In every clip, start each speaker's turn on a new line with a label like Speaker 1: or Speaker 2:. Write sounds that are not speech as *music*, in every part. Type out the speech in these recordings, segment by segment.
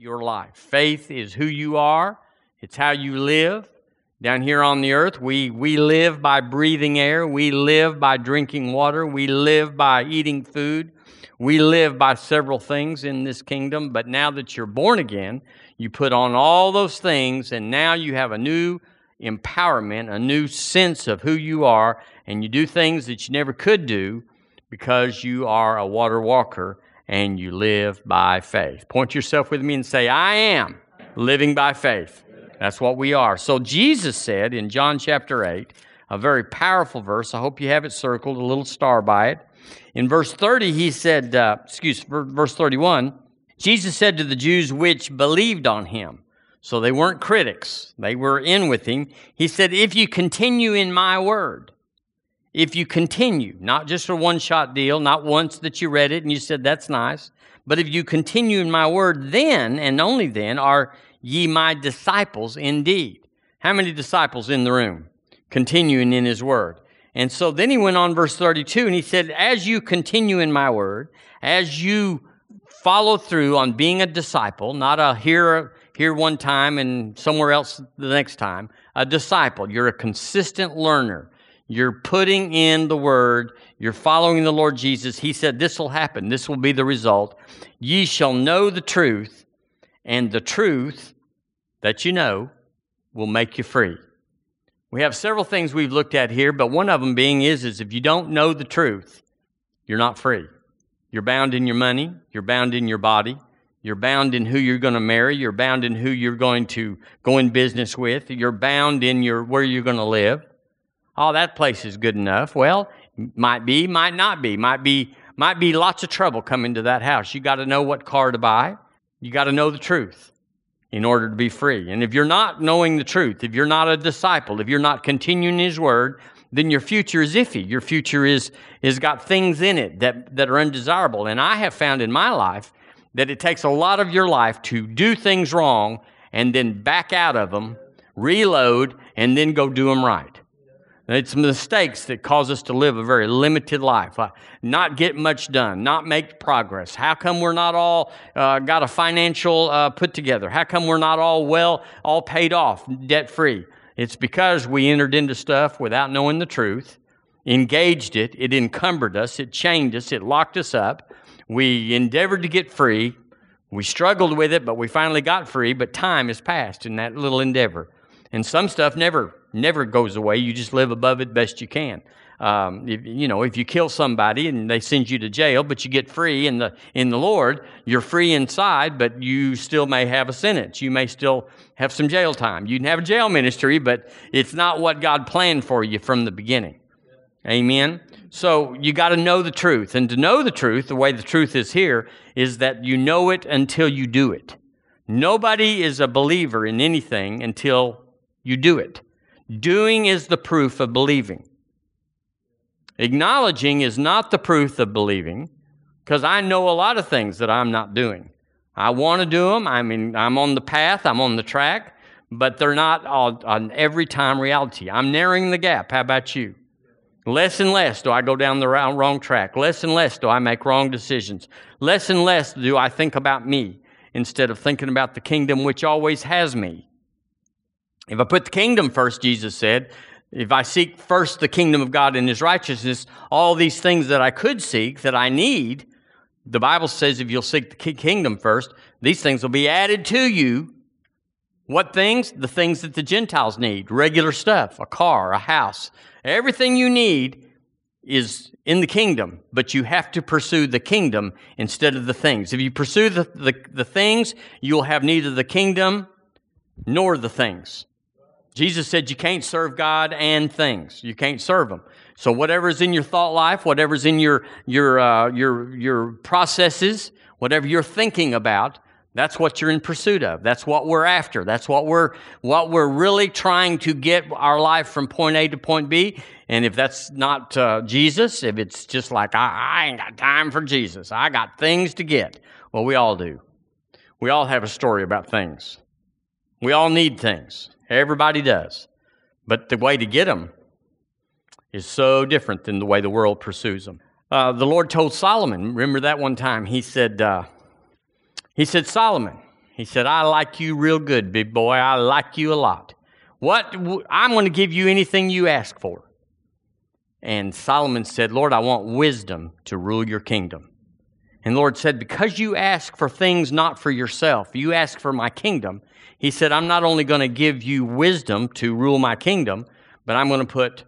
Speaker 1: your life. Faith is who you are, it's how you live. Down here on the earth, we, we live by breathing air, we live by drinking water, we live by eating food, we live by several things in this kingdom. But now that you're born again, you put on all those things, and now you have a new empowerment, a new sense of who you are, and you do things that you never could do because you are a water walker and you live by faith. Point yourself with me and say, I am living by faith. That's what we are. So Jesus said in John chapter 8, a very powerful verse. I hope you have it circled, a little star by it. In verse 30, he said, uh, excuse, verse 31, Jesus said to the Jews which believed on him, so they weren't critics, they were in with him. He said, If you continue in my word, if you continue, not just a one shot deal, not once that you read it and you said, that's nice, but if you continue in my word, then and only then are ye my disciples indeed. How many disciples in the room? Continuing in his word. And so then he went on, verse 32, and he said, As you continue in my word, as you follow through on being a disciple, not a here, here one time and somewhere else the next time, a disciple. You're a consistent learner. You're putting in the word. You're following the Lord Jesus. He said, This will happen. This will be the result. Ye shall know the truth, and the truth that you know will make you free. We have several things we've looked at here, but one of them being is, is if you don't know the truth, you're not free. You're bound in your money, you're bound in your body, you're bound in who you're going to marry, you're bound in who you're going to go in business with, you're bound in your where you're going to live oh, that place is good enough. Well, might be, might not be, might be, might be lots of trouble coming to that house. You got to know what car to buy. You got to know the truth in order to be free. And if you're not knowing the truth, if you're not a disciple, if you're not continuing His word, then your future is iffy. Your future is is got things in it that that are undesirable. And I have found in my life that it takes a lot of your life to do things wrong and then back out of them, reload, and then go do them right. It's mistakes that cause us to live a very limited life, not get much done, not make progress. How come we're not all uh, got a financial uh, put together? How come we're not all well, all paid off, debt free? It's because we entered into stuff without knowing the truth, engaged it, it encumbered us, it chained us, it locked us up. We endeavored to get free. We struggled with it, but we finally got free, but time has passed in that little endeavor. And some stuff never never goes away. You just live above it best you can. Um, if, you know, if you kill somebody and they send you to jail, but you get free in the in the Lord, you're free inside, but you still may have a sentence. You may still have some jail time. You can have a jail ministry, but it's not what God planned for you from the beginning. Amen. So you got to know the truth, and to know the truth, the way the truth is here is that you know it until you do it. Nobody is a believer in anything until you do it. Doing is the proof of believing. Acknowledging is not the proof of believing because I know a lot of things that I'm not doing. I want to do them. I mean, I'm on the path, I'm on the track, but they're not on, on every time reality. I'm narrowing the gap. How about you? Less and less do I go down the wrong track. Less and less do I make wrong decisions. Less and less do I think about me instead of thinking about the kingdom which always has me. If I put the kingdom first, Jesus said, if I seek first the kingdom of God and his righteousness, all these things that I could seek, that I need, the Bible says if you'll seek the kingdom first, these things will be added to you. What things? The things that the Gentiles need regular stuff, a car, a house. Everything you need is in the kingdom, but you have to pursue the kingdom instead of the things. If you pursue the, the, the things, you'll have neither the kingdom nor the things. Jesus said you can't serve God and things. You can't serve them. So whatever's in your thought life, whatever's in your your uh, your your processes, whatever you're thinking about, that's what you're in pursuit of. That's what we're after. That's what we're what we're really trying to get our life from point A to point B. And if that's not uh, Jesus, if it's just like I, I ain't got time for Jesus, I got things to get. Well, we all do. We all have a story about things. We all need things. Everybody does. But the way to get them is so different than the way the world pursues them. Uh, the Lord told Solomon, remember that one time, he said, uh, he said, Solomon, He said, I like you real good, big boy. I like you a lot. What I'm going to give you anything you ask for. And Solomon said, Lord, I want wisdom to rule your kingdom. And Lord said, Because you ask for things not for yourself, you ask for my kingdom. He said, I'm not only going to give you wisdom to rule my kingdom, but I'm going to put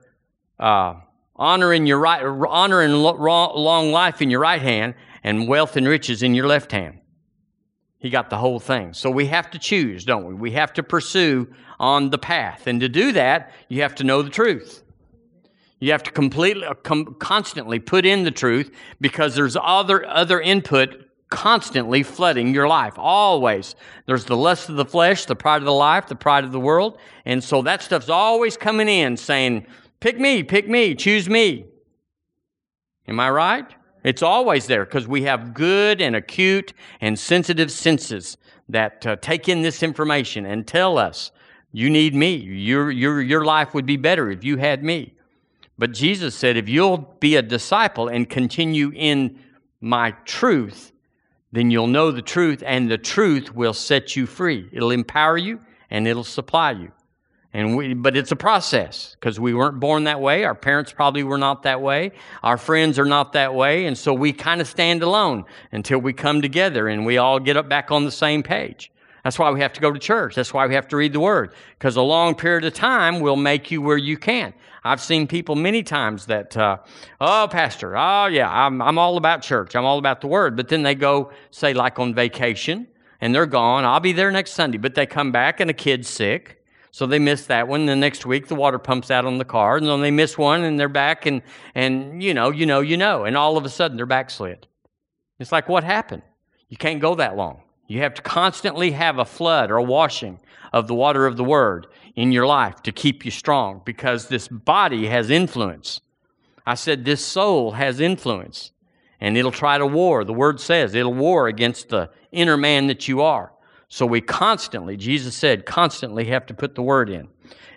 Speaker 1: uh, honor in your right, honor and long life in your right hand, and wealth and riches in your left hand. He got the whole thing. So we have to choose, don't we? We have to pursue on the path. And to do that, you have to know the truth. You have to completely, uh, com- constantly put in the truth because there's other, other input constantly flooding your life. Always. There's the lust of the flesh, the pride of the life, the pride of the world. And so that stuff's always coming in saying, pick me, pick me, choose me. Am I right? It's always there because we have good and acute and sensitive senses that uh, take in this information and tell us, you need me. Your, your, your life would be better if you had me. But Jesus said, if you'll be a disciple and continue in my truth, then you'll know the truth, and the truth will set you free. It'll empower you and it'll supply you. And we, but it's a process because we weren't born that way. Our parents probably were not that way. Our friends are not that way. And so we kind of stand alone until we come together and we all get up back on the same page. That's why we have to go to church. That's why we have to read the Word because a long period of time will make you where you can. I've seen people many times that, uh, oh, Pastor, oh, yeah, I'm, I'm all about church. I'm all about the Word. But then they go, say, like on vacation and they're gone. I'll be there next Sunday. But they come back and a kid's sick so they miss that one. The next week, the water pumps out on the car, and then they miss one, and they're back, and and you know, you know, you know, and all of a sudden they're backslid. It's like what happened? You can't go that long. You have to constantly have a flood or a washing of the water of the Word in your life to keep you strong, because this body has influence. I said this soul has influence, and it'll try to war. The Word says it'll war against the inner man that you are. So we constantly, Jesus said, constantly have to put the word in.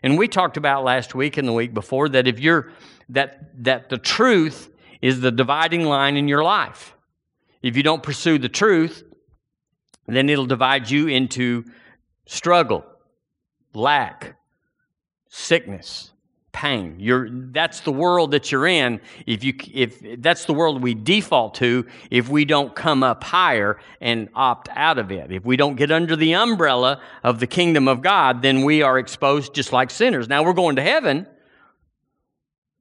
Speaker 1: And we talked about last week and the week before that if you're that that the truth is the dividing line in your life. If you don't pursue the truth, then it'll divide you into struggle, lack, sickness, pain. You're, that's the world that you're in. If you, if that's the world we default to, if we don't come up higher and opt out of it, if we don't get under the umbrella of the kingdom of God, then we are exposed just like sinners. Now we're going to heaven.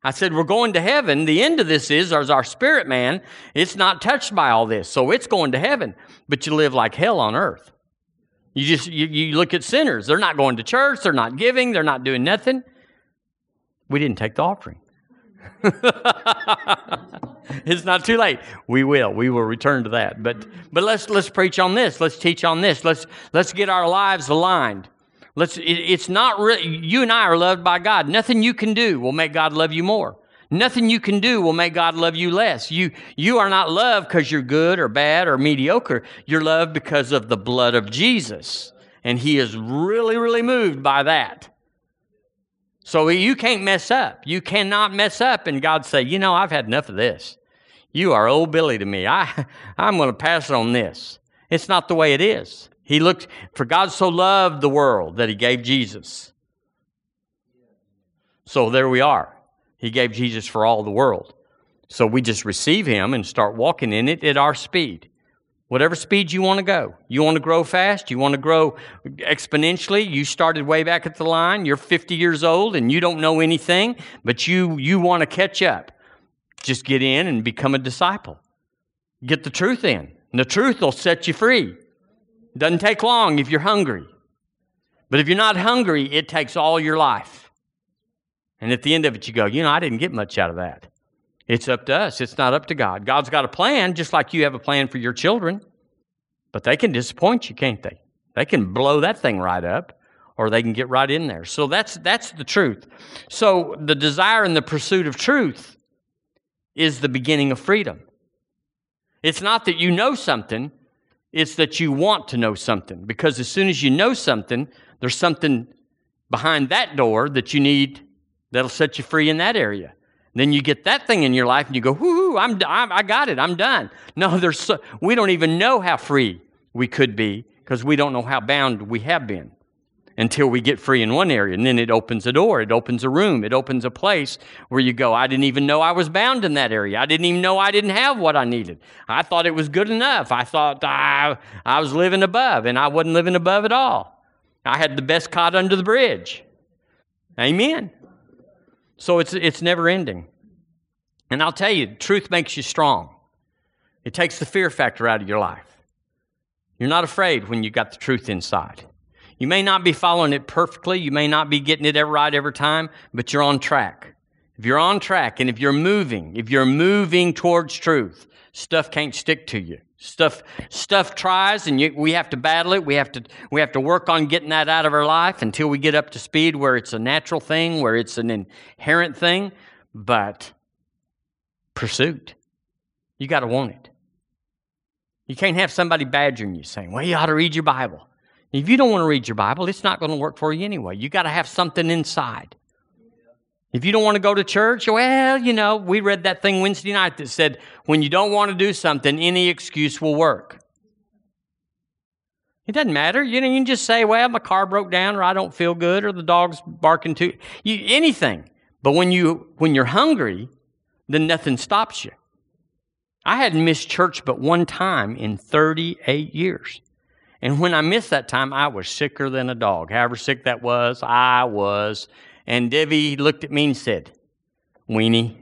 Speaker 1: I said, we're going to heaven. The end of this is, as our spirit man, it's not touched by all this. So it's going to heaven. But you live like hell on earth. You just, you, you look at sinners. They're not going to church. They're not giving. They're not doing nothing. We didn't take the offering. *laughs* it's not too late. We will. We will return to that. But but let's let's preach on this. Let's teach on this. Let's let's get our lives aligned. Let's. It, it's not really. You and I are loved by God. Nothing you can do will make God love you more. Nothing you can do will make God love you less. You you are not loved because you're good or bad or mediocre. You're loved because of the blood of Jesus, and He is really really moved by that. So you can't mess up. You cannot mess up and God say, you know, I've had enough of this. You are old Billy to me. I, *laughs* I'm going to pass on this. It's not the way it is. He looked, for God so loved the world that he gave Jesus. So there we are. He gave Jesus for all the world. So we just receive him and start walking in it at our speed whatever speed you want to go. You want to grow fast, you want to grow exponentially. You started way back at the line, you're 50 years old and you don't know anything, but you you want to catch up. Just get in and become a disciple. Get the truth in. And the truth will set you free. Doesn't take long if you're hungry. But if you're not hungry, it takes all your life. And at the end of it, you go, you know, I didn't get much out of that. It's up to us. It's not up to God. God's got a plan, just like you have a plan for your children. But they can disappoint you, can't they? They can blow that thing right up, or they can get right in there. So that's that's the truth. So the desire and the pursuit of truth is the beginning of freedom. It's not that you know something, it's that you want to know something. Because as soon as you know something, there's something behind that door that you need that'll set you free in that area. Then you get that thing in your life and you go, whoo, I'm, I'm, I got it, I'm done. No, *laughs* there's so, we don't even know how free we could be because we don't know how bound we have been until we get free in one area. And then it opens a door, it opens a room, it opens a place where you go, I didn't even know I was bound in that area. I didn't even know I didn't have what I needed. I thought it was good enough. I thought I, I was living above, and I wasn't living above at all. I had the best cot under the bridge. Amen. So it's, it's never ending. And I'll tell you, truth makes you strong. It takes the fear factor out of your life. You're not afraid when you got the truth inside. You may not be following it perfectly, you may not be getting it right every time, but you're on track. If you're on track and if you're moving, if you're moving towards truth, stuff can't stick to you. Stuff, stuff tries, and you, we have to battle it. We have to, we have to work on getting that out of our life until we get up to speed where it's a natural thing, where it's an inherent thing. But pursuit, you got to want it. You can't have somebody badgering you saying, "Well, you ought to read your Bible." If you don't want to read your Bible, it's not going to work for you anyway. You got to have something inside. If you don't want to go to church, well, you know, we read that thing Wednesday night that said when you don't want to do something, any excuse will work. It doesn't matter. You, know, you can just say, well, my car broke down, or I don't feel good, or the dog's barking too. You, anything. But when, you, when you're hungry, then nothing stops you. I hadn't missed church but one time in 38 years. And when I missed that time, I was sicker than a dog. However sick that was, I was. And Debbie looked at me and said, Weenie.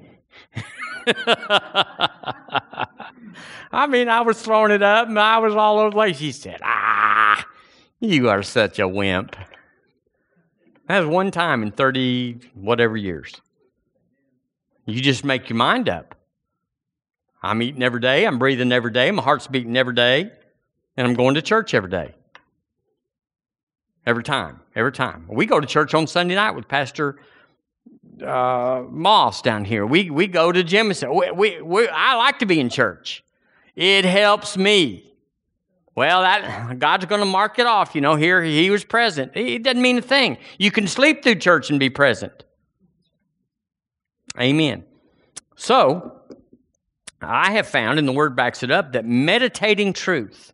Speaker 1: I mean, I was throwing it up and I was all over the place. She said, Ah, you are such a wimp. That was one time in 30 whatever years. You just make your mind up. I'm eating every day. I'm breathing every day. My heart's beating every day and I'm going to church every day. Every time, every time. We go to church on Sunday night with Pastor uh, Moss down here. We, we go to Jemison. We, we, we, I like to be in church. It helps me. Well, that God's going to mark it off. You know, here he was present. It doesn't mean a thing. You can sleep through church and be present. Amen. So, I have found, and the word backs it up, that meditating truth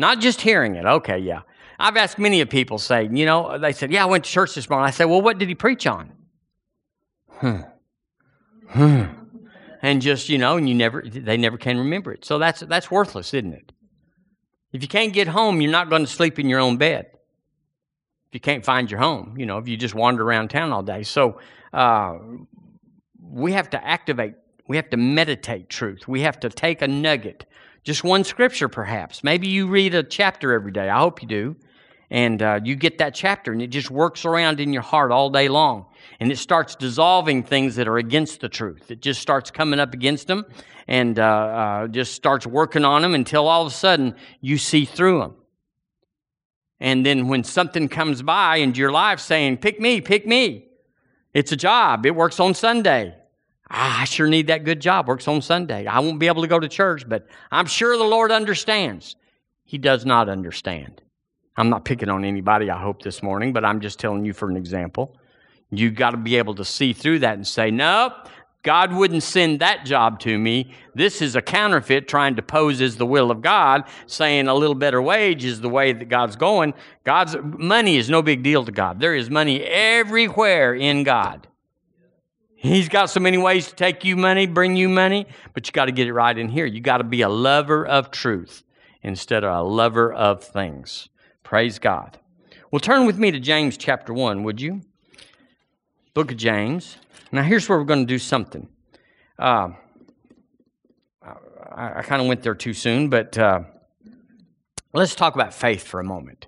Speaker 1: not just hearing it. Okay, yeah. I've asked many of people say, you know, they said, yeah, I went to church this morning. I said, well, what did he preach on? Hmm. Hmm. And just, you know, and you never, they never can remember it. So that's, that's worthless, isn't it? If you can't get home, you're not going to sleep in your own bed. If you can't find your home, you know, if you just wander around town all day. So uh, we have to activate, we have to meditate truth. We have to take a nugget just one scripture, perhaps. Maybe you read a chapter every day. I hope you do. And uh, you get that chapter, and it just works around in your heart all day long. And it starts dissolving things that are against the truth. It just starts coming up against them and uh, uh, just starts working on them until all of a sudden you see through them. And then when something comes by into your life saying, Pick me, pick me, it's a job, it works on Sunday. Ah, I sure need that good job. Works on Sunday. I won't be able to go to church, but I'm sure the Lord understands. He does not understand. I'm not picking on anybody, I hope, this morning, but I'm just telling you for an example. You got to be able to see through that and say, nope, God wouldn't send that job to me. This is a counterfeit trying to pose as the will of God, saying a little better wage is the way that God's going. God's money is no big deal to God. There is money everywhere in God. He's got so many ways to take you money, bring you money, but you got to get it right in here. You got to be a lover of truth instead of a lover of things. Praise God. Well, turn with me to James chapter 1, would you? Book of James. Now, here's where we're going to do something. Uh, I, I kind of went there too soon, but uh, let's talk about faith for a moment.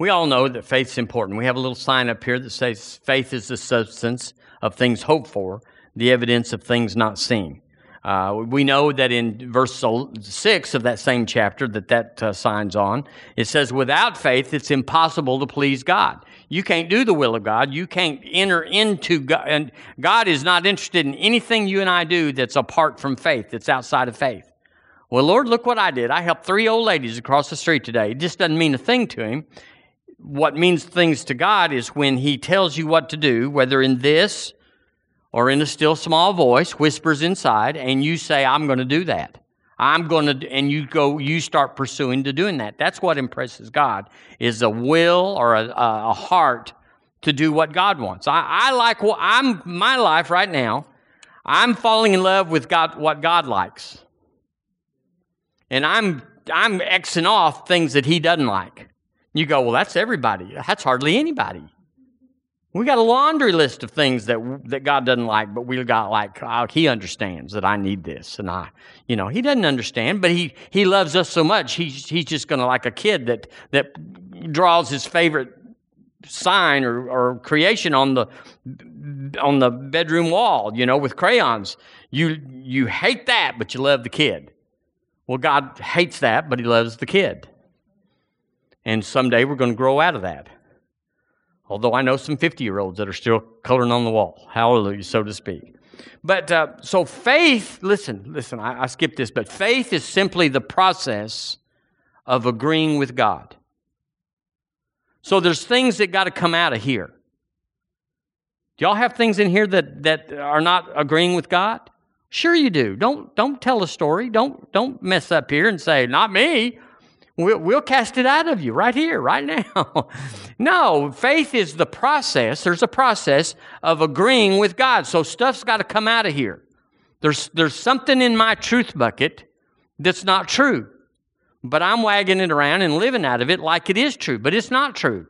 Speaker 1: We all know that faith's important. We have a little sign up here that says faith is the substance of things hoped for, the evidence of things not seen. Uh, we know that in verse 6 of that same chapter that that uh, signs on, it says, without faith, it's impossible to please God. You can't do the will of God. You can't enter into God. And God is not interested in anything you and I do that's apart from faith, that's outside of faith. Well, Lord, look what I did. I helped three old ladies across the street today. It just doesn't mean a thing to him what means things to God is when He tells you what to do, whether in this or in a still small voice, whispers inside, and you say, I'm going to do that. I'm going to, and you go, you start pursuing to doing that. That's what impresses God is a will or a, a heart to do what God wants. I, I like what I'm, my life right now, I'm falling in love with God, what God likes. And I'm, I'm Xing off things that He doesn't like. You go, well, that's everybody. That's hardly anybody. We got a laundry list of things that that God doesn't like, but we got like oh, He understands that I need this, and I, you know, He doesn't understand, but He He loves us so much. He's He's just to like a kid that that draws his favorite sign or, or creation on the on the bedroom wall, you know, with crayons. You you hate that, but you love the kid. Well, God hates that, but He loves the kid. And someday we're to grow out of that. Although I know some 50 year olds that are still coloring on the wall. Hallelujah, so to speak. But uh, so faith, listen, listen, I, I skipped this, but faith is simply the process of agreeing with God. So there's things that got to come out of here. Do y'all have things in here that, that are not agreeing with God? Sure you do. Don't don't tell a story. Don't don't mess up here and say, not me. We'll, we'll cast it out of you right here, right now. *laughs* no, faith is the process. There's a process of agreeing with God. So stuff's got to come out of here. There's, there's something in my truth bucket that's not true. But I'm wagging it around and living out of it like it is true, but it's not true.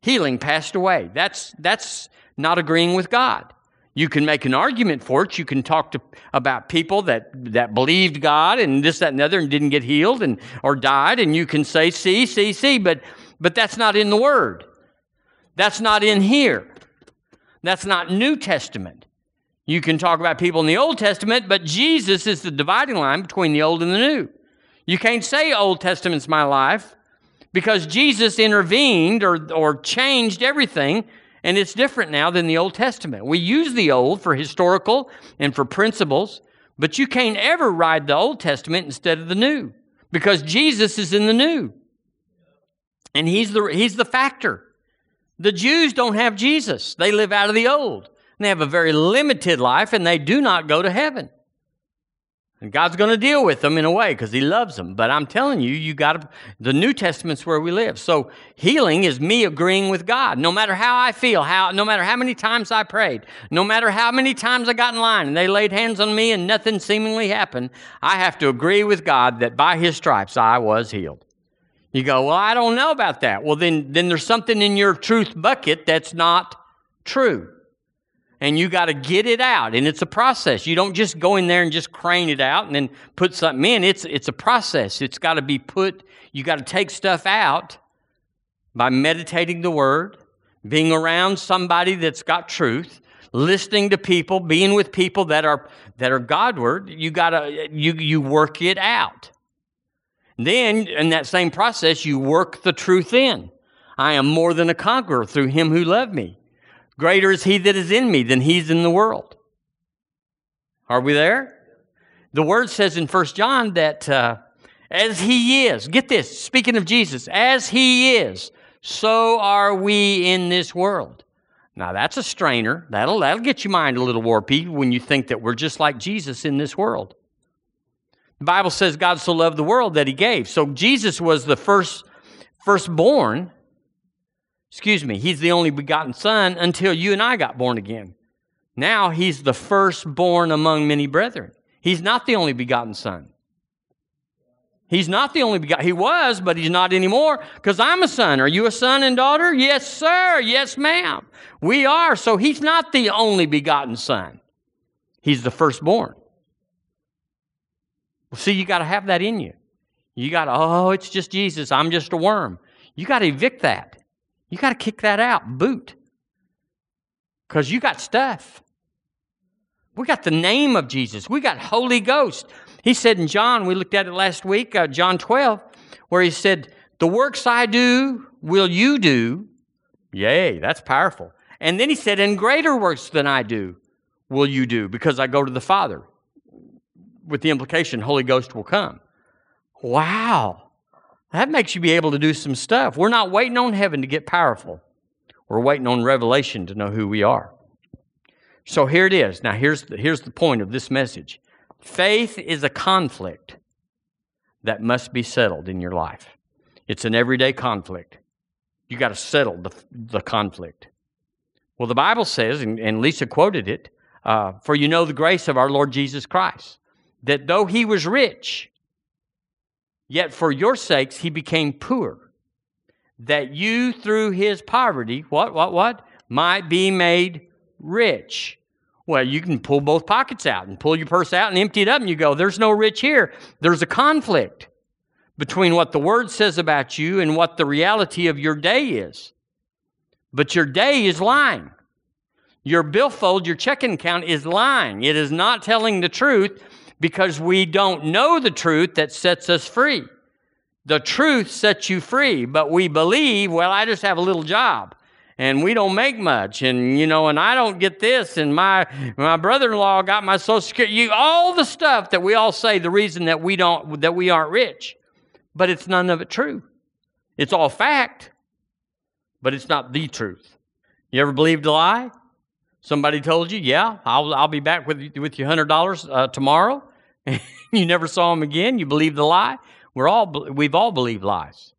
Speaker 1: Healing passed away. That's, that's not agreeing with God. You can make an argument for it. You can talk to, about people that, that believed God and this, that, and the other and didn't get healed and, or died, and you can say, see, see, see, but, but that's not in the Word. That's not in here. That's not New Testament. You can talk about people in the Old Testament, but Jesus is the dividing line between the Old and the New. You can't say Old Testament's my life because Jesus intervened or, or changed everything and it's different now than the Old Testament. We use the Old for historical and for principles, but you can't ever ride the Old Testament instead of the New because Jesus is in the New. And he's the, he's the factor. The Jews don't have Jesus, they live out of the Old. They have a very limited life and they do not go to heaven. And God's going to deal with them in a way because He loves them. But I'm telling you, you got the New Testament's where we live. So healing is me agreeing with God. No matter how I feel, how, no matter how many times I prayed, no matter how many times I got in line and they laid hands on me and nothing seemingly happened, I have to agree with God that by His stripes I was healed. You go, well, I don't know about that. Well, then, then there's something in your truth bucket that's not true and you got to get it out and it's a process. You don't just go in there and just crane it out and then put something in. It's it's a process. It's got to be put you got to take stuff out by meditating the word being around somebody that's got truth listening to people being with people that are that are godward you got to you you work it out. Then in that same process you work the truth in. I am more than a conqueror through him who loved me Greater is he that is in me than he's in the world. Are we there? The word says in First John that uh, as he is, get this, speaking of Jesus, as he is, so are we in this world. Now that's a strainer. That'll, that'll get your mind a little warpy when you think that we're just like Jesus in this world. The Bible says God so loved the world that he gave. So Jesus was the first firstborn excuse me, he's the only begotten son until you and I got born again. Now he's the firstborn among many brethren. He's not the only begotten son. He's not the only begotten. He was, but he's not anymore because I'm a son. Are you a son and daughter? Yes, sir. Yes, ma'am. We are. So he's not the only begotten son. He's the firstborn. Well, see, you got to have that in you. You got to, oh, it's just Jesus. I'm just a worm. You got to evict that. You got to kick that out, boot. Because you got stuff. We got the name of Jesus. We got Holy Ghost. He said in John, we looked at it last week, uh, John 12, where he said, The works I do will you do. Yay, that's powerful. And then he said, And greater works than I do will you do because I go to the Father. With the implication, Holy Ghost will come. Wow. That makes you be able to do some stuff. We're not waiting on heaven to get powerful. We're waiting on revelation to know who we are. So here it is. Now here's the, here's the point of this message. Faith is a conflict that must be settled in your life. It's an everyday conflict. You got to settle the, the conflict. Well, the Bible says, and, and Lisa quoted it, uh, for you know the grace of our Lord Jesus Christ, that though he was rich, yet for your sakes he became poor, that you through his poverty, what, what, what, might be made rich. Well, you can pull both pockets out and pull your purse out and empty it up, and you go, There's no rich here. There's a conflict between what the Word says about you and what the reality of your day is. But your day is lying. Your billfold, your checking account is lying. It is not telling the truth because we don't know the truth that sets us free. The truth sets you free, but we believe, well, I just have a little job and we don't make much and you know and i don't get this and my my brother-in-law got my social security you, all the stuff that we all say the reason that we don't that we aren't rich. But it's none of it true. It's all fact but it's not the truth. You ever believed a lie somebody told you yeah i'll, I'll be back with, you, with hundred dollars uh, tomorrow *laughs* you never saw him again you believed the lie we're all we've all believed lies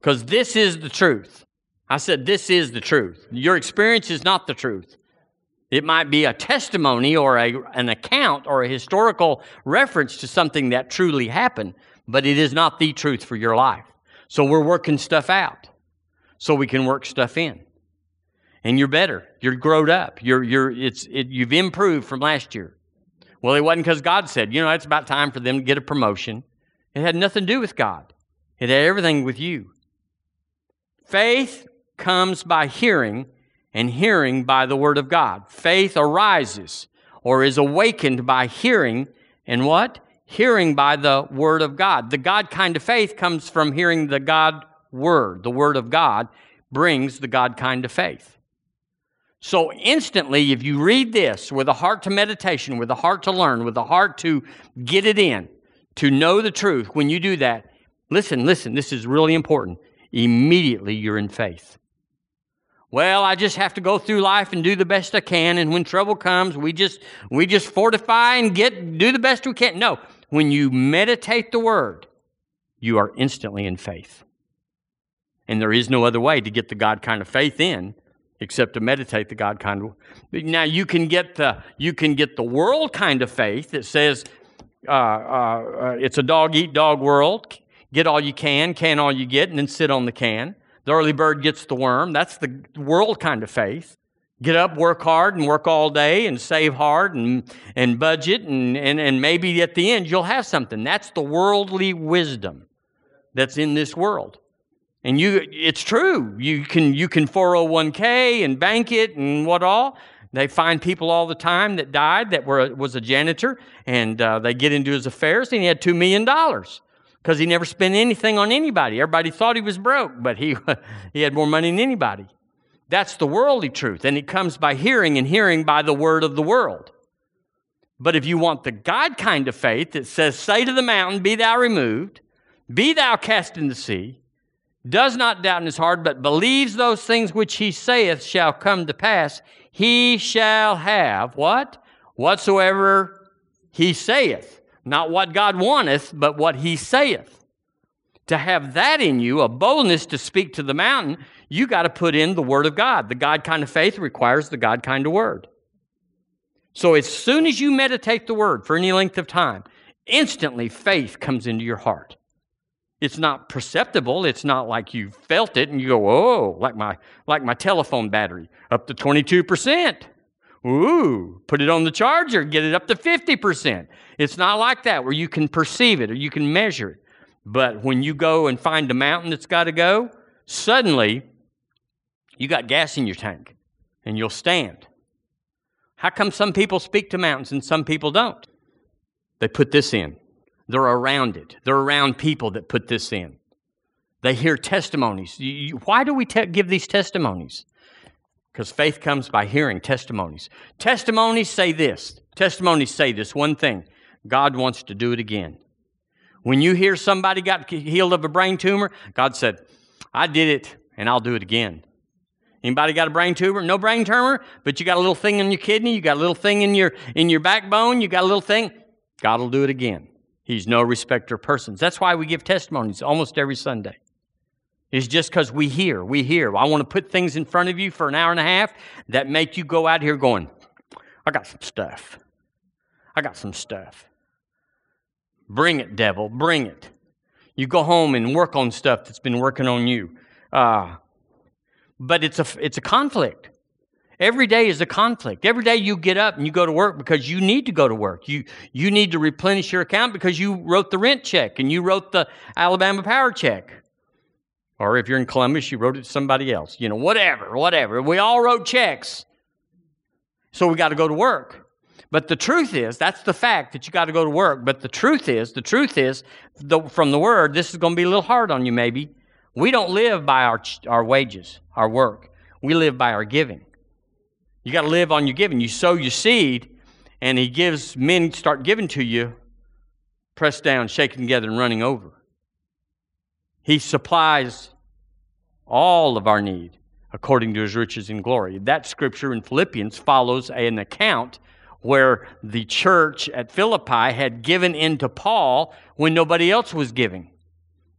Speaker 1: because this is the truth I said, This is the truth. Your experience is not the truth. It might be a testimony or a, an account or a historical reference to something that truly happened, but it is not the truth for your life. So we're working stuff out so we can work stuff in. And you're better. You're growed up. You're, you're, it's, it, you've improved from last year. Well, it wasn't because God said, you know, it's about time for them to get a promotion. It had nothing to do with God, it had everything with you. Faith comes by hearing, and hearing by the Word of God. Faith arises or is awakened by hearing, and what? Hearing by the Word of God. The God kind of faith comes from hearing the God Word. The Word of God brings the God kind of faith. So, instantly, if you read this with a heart to meditation, with a heart to learn, with a heart to get it in, to know the truth, when you do that, listen, listen, this is really important. Immediately, you're in faith. Well, I just have to go through life and do the best I can and when trouble comes, we just we just fortify and get do the best we can. No, when you meditate the word, you are instantly in faith. And there is no other way to get the God kind of faith in except to meditate the God kind of. Now you can get the you can get the world kind of faith that says uh, uh, uh, it's a dog eat dog world. Get all you can, can all you get, and then sit on the can. The early bird gets the worm. That's the world kind of faith. Get up, work hard, and work all day, and save hard, and, and budget, and, and, and maybe at the end you'll have something. That's the worldly wisdom that's in this world. And you, it's true. You can, you can 401k and bank it and what all. They find people all the time that died that were, was a janitor, and uh, they get into his affairs, and he had $2 million because he never spent anything on anybody. Everybody thought he was broke, but he, *laughs* he had more money than anybody. That's the worldly truth, and it comes by hearing, and hearing by the word of the world. But if you want the God kind of faith that says, Say to the mountain, Be thou removed, be thou cast in the sea, does not doubt in his heart, but believes those things which he saith shall come to pass, he shall have what? Whatsoever he saith. Not what God wanteth, but what he saith. To have that in you, a boldness to speak to the mountain, you got to put in the word of God. The God kind of faith requires the God kind of word. So as soon as you meditate the word for any length of time, instantly faith comes into your heart. It's not perceptible. It's not like you felt it and you go, oh, like my like my telephone battery, up to 22%. Ooh, put it on the charger, get it up to 50%. It's not like that where you can perceive it or you can measure it. But when you go and find a mountain that's got to go, suddenly you got gas in your tank and you'll stand. How come some people speak to mountains and some people don't? They put this in. They're around it. They're around people that put this in. They hear testimonies. why do we te- give these testimonies? Because faith comes by hearing testimonies. Testimonies say this. Testimonies say this one thing God wants to do it again. When you hear somebody got healed of a brain tumor, God said, I did it and I'll do it again. Anybody got a brain tumor? No brain tumor, but you got a little thing in your kidney, you got a little thing in your in your backbone, you got a little thing. God will do it again. He's no respecter of persons. That's why we give testimonies almost every Sunday. It's just because we hear, we hear. I want to put things in front of you for an hour and a half that make you go out here going, I got some stuff. I got some stuff. Bring it, devil, bring it. You go home and work on stuff that's been working on you. Uh, but it's a, it's a conflict. Every day is a conflict. Every day you get up and you go to work because you need to go to work. You, you need to replenish your account because you wrote the rent check and you wrote the Alabama power check. Or if you're in Columbus, you wrote it to somebody else. You know, whatever, whatever. We all wrote checks. So we got to go to work. But the truth is, that's the fact that you got to go to work. But the truth is, the truth is, the, from the word, this is going to be a little hard on you maybe. We don't live by our, our wages, our work. We live by our giving. You got to live on your giving. You sow your seed, and He gives men start giving to you, pressed down, shaken together, and running over. He supplies all of our need according to His riches in glory. That scripture in Philippians follows an account where the church at Philippi had given into Paul when nobody else was giving.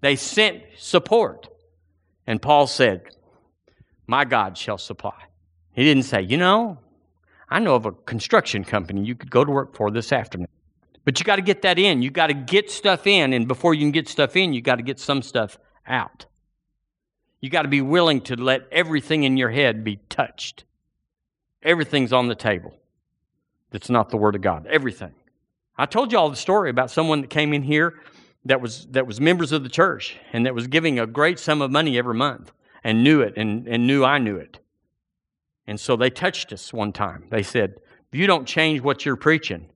Speaker 1: They sent support. And Paul said, My God shall supply. He didn't say, You know, I know of a construction company you could go to work for this afternoon. But you got to get that in. You got to get stuff in. And before you can get stuff in, you got to get some stuff out. You got to be willing to let everything in your head be touched. Everything's on the table that's not the Word of God. Everything. I told you all the story about someone that came in here that was that was members of the church and that was giving a great sum of money every month and knew it and, and knew I knew it. And so they touched us one time. They said, if you don't change what you're preaching,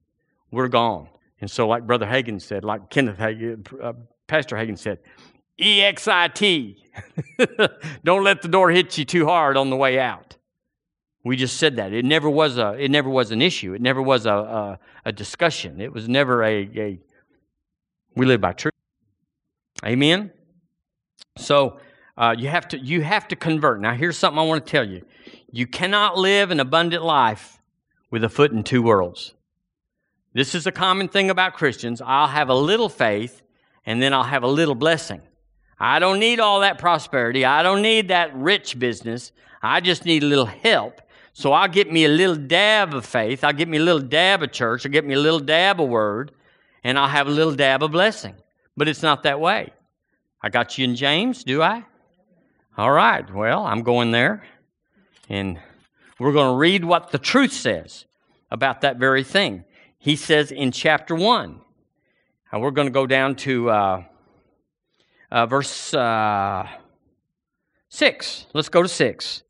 Speaker 1: we're gone. And so, like Brother Hagin said, like Kenneth uh, Pastor Hagin said, EXIT. *laughs* don't let the door hit you too hard on the way out. We just said that. It never was a. It never was an issue. It never was a a, a discussion. It was never a, a. We live by truth. Amen. So uh, you have to you have to convert. Now here's something I want to tell you. You cannot live an abundant life with a foot in two worlds. This is a common thing about Christians. I'll have a little faith and then I'll have a little blessing. I don't need all that prosperity. I don't need that rich business. I just need a little help so I'll get me a little dab of faith. I'll get me a little dab of church. I'll get me a little dab of word, and I'll have a little dab of blessing. But it's not that way. I got you in James, do I? All right. Well, I'm going there. And we're going to read what the truth says about that very thing. He says in chapter 1, and we're going to go down to uh, uh, verse uh, 6. Let's go to 6.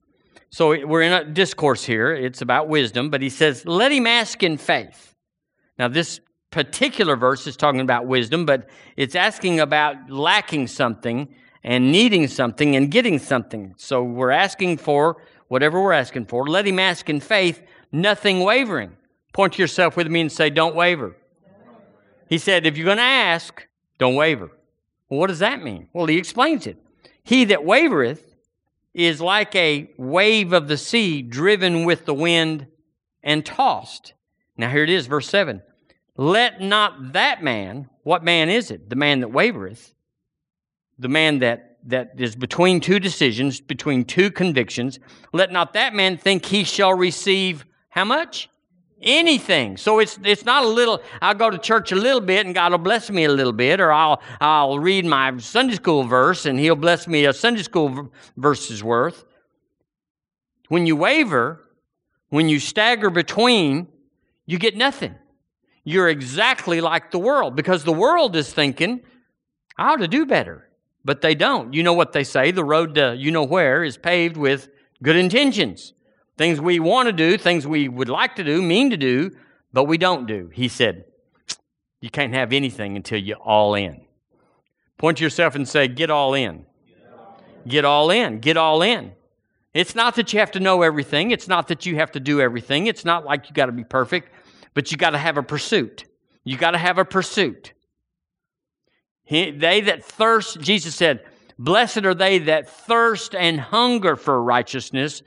Speaker 1: So we're in a discourse here. It's about wisdom, but he says, let him ask in faith. Now, this particular verse is talking about wisdom, but it's asking about lacking something and needing something and getting something. So we're asking for whatever we're asking for. Let him ask in faith, nothing wavering. Point to yourself with me and say, don't waver. He said, if you're going to ask, don't waver. Well, what does that mean? Well, he explains it. He that wavereth is like a wave of the sea driven with the wind and tossed. Now, here it is, verse 7. Let not that man, what man is it? The man that wavereth, the man that, that is between two decisions, between two convictions, let not that man think he shall receive how much? anything. So it's it's not a little. I'll go to church a little bit and God will bless me a little bit, or I'll I'll read my Sunday school verse and He'll bless me a Sunday school verse's worth. When you waver, when you stagger between, you get nothing. You're exactly like the world because the world is thinking, I ought to do better. But they don't. You know what they say? The road to you know where is paved with good intentions. Things we want to do, things we would like to do, mean to do, but we don't do. He said, You can't have anything until you're all in. Point to yourself and say, Get all in. Get all in. Get all in. It's not that you have to know everything. It's not that you have to do everything. It's not like you got to be perfect, but you got to have a pursuit. You got to have a pursuit. He, they that thirst, Jesus said, Blessed are they that thirst and hunger for righteousness,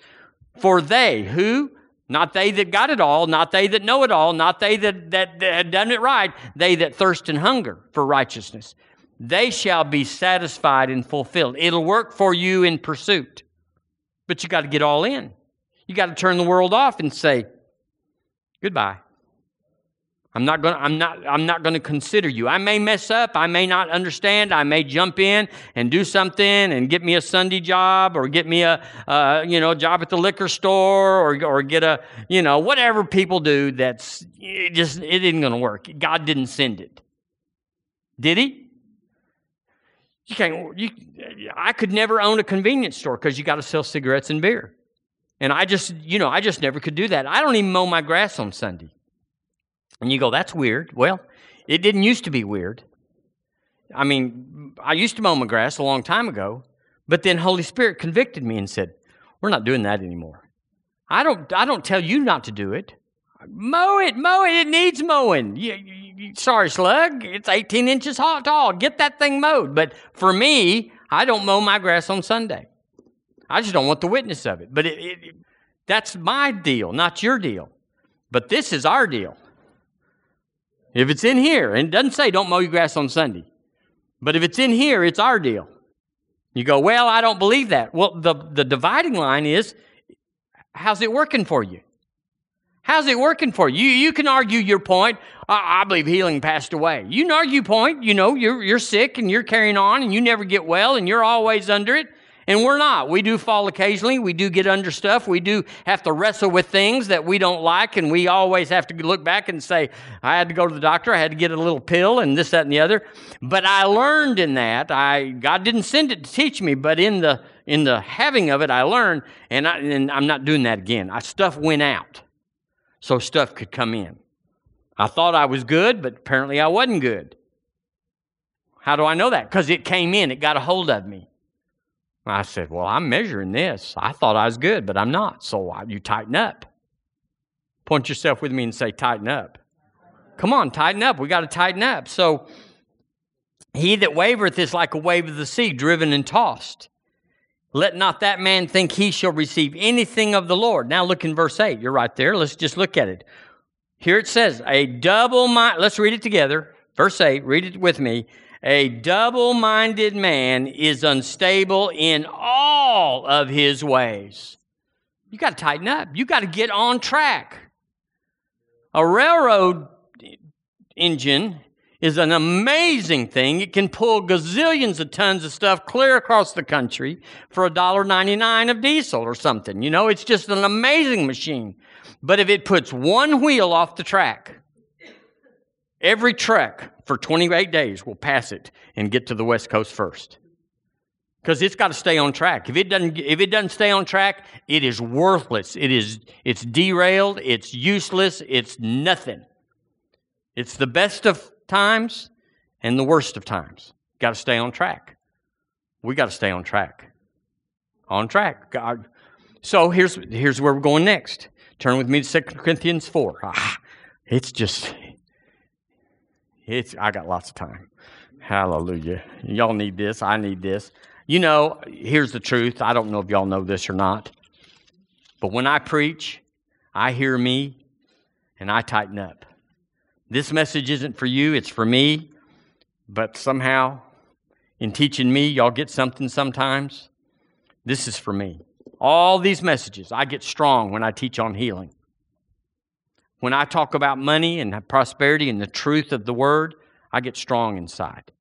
Speaker 1: for they, who? Not they that got it all, not they that know it all, not they that, that, that had done it right, they that thirst and hunger for righteousness. They shall be satisfied and fulfilled. It'll work for you in pursuit. But you got to get all in. You got to turn the world off and say, goodbye. I'm not going I'm not I'm not going to consider you. I may mess up, I may not understand, I may jump in and do something and get me a Sunday job or get me a uh, you know, job at the liquor store or or get a, you know, whatever people do that's it just it isn't going to work. God didn't send it. Did he? You can't you I could never own a convenience store cuz you got to sell cigarettes and beer. And I just, you know, I just never could do that. I don't even mow my grass on Sunday. And you go, that's weird. Well, it didn't used to be weird. I mean, I used to mow my grass a long time ago, but then Holy Spirit convicted me and said, "We're not doing that anymore." I don't. I don't tell you not to do it. Mow it, mow it. It needs mowing. You, you, sorry, slug. It's 18 inches tall. Get that thing mowed. But for me, I don't mow my grass on Sunday. I just don't want the witness of it. But it, it, that's my deal, not your deal. But this is our deal. If it's in here, and it doesn't say don't mow your grass on Sunday, but if it's in here, it's our deal. You go, well, I don't believe that. Well, the, the dividing line is how's it working for you? How's it working for you? You, you can argue your point. I, I, believe healing passed away. You can argue point. You know, you're, you're sick and you're carrying on and you never get well and you're always under it. And we're not. We do fall occasionally. We do get under stuff. We do have to wrestle with things that we don't like. And we always have to look back and say, I had to go to the doctor. I had to get a little pill and this, that, and the other. But I learned in that. I, God didn't send it to teach me, but in the, in the having of it, I learned. And, I, and I'm not doing that again. I, stuff went out so stuff could come in. I thought I was good, but apparently I wasn't good. How do I know that? Because it came in, it got a hold of me. I said, Well, I'm measuring this. I thought I was good, but I'm not. So you tighten up. Point yourself with me and say, Tighten up. Come on, tighten up. We got to tighten up. So he that wavereth is like a wave of the sea, driven and tossed. Let not that man think he shall receive anything of the Lord. Now look in verse 8. You're right there. Let's just look at it. Here it says, a double mind. Let's read it together. Verse 8, read it with me. A double minded man is unstable in all of his ways. You got to tighten up. You got to get on track. A railroad engine is an amazing thing. It can pull gazillions of tons of stuff clear across the country for $1.99 of diesel or something. You know, it's just an amazing machine. But if it puts one wheel off the track, Every truck for 28 days we'll pass it and get to the West Coast first. Because it's got to stay on track. If it doesn't, if it doesn't stay on track, it is worthless. It is, it's derailed. It's useless. It's nothing. It's the best of times and the worst of times. Got to stay on track. We got to stay on track. On track. God. So here's here's where we're going next. Turn with me to 2 Corinthians 4. Ah, it's just it's I got lots of time. Hallelujah. Y'all need this. I need this. You know, here's the truth. I don't know if y'all know this or not. But when I preach, I hear me and I tighten up. This message isn't for you, it's for me. But somehow, in teaching me, y'all get something sometimes. This is for me. All these messages, I get strong when I teach on healing. When I talk about money and prosperity and the truth of the word, I get strong inside.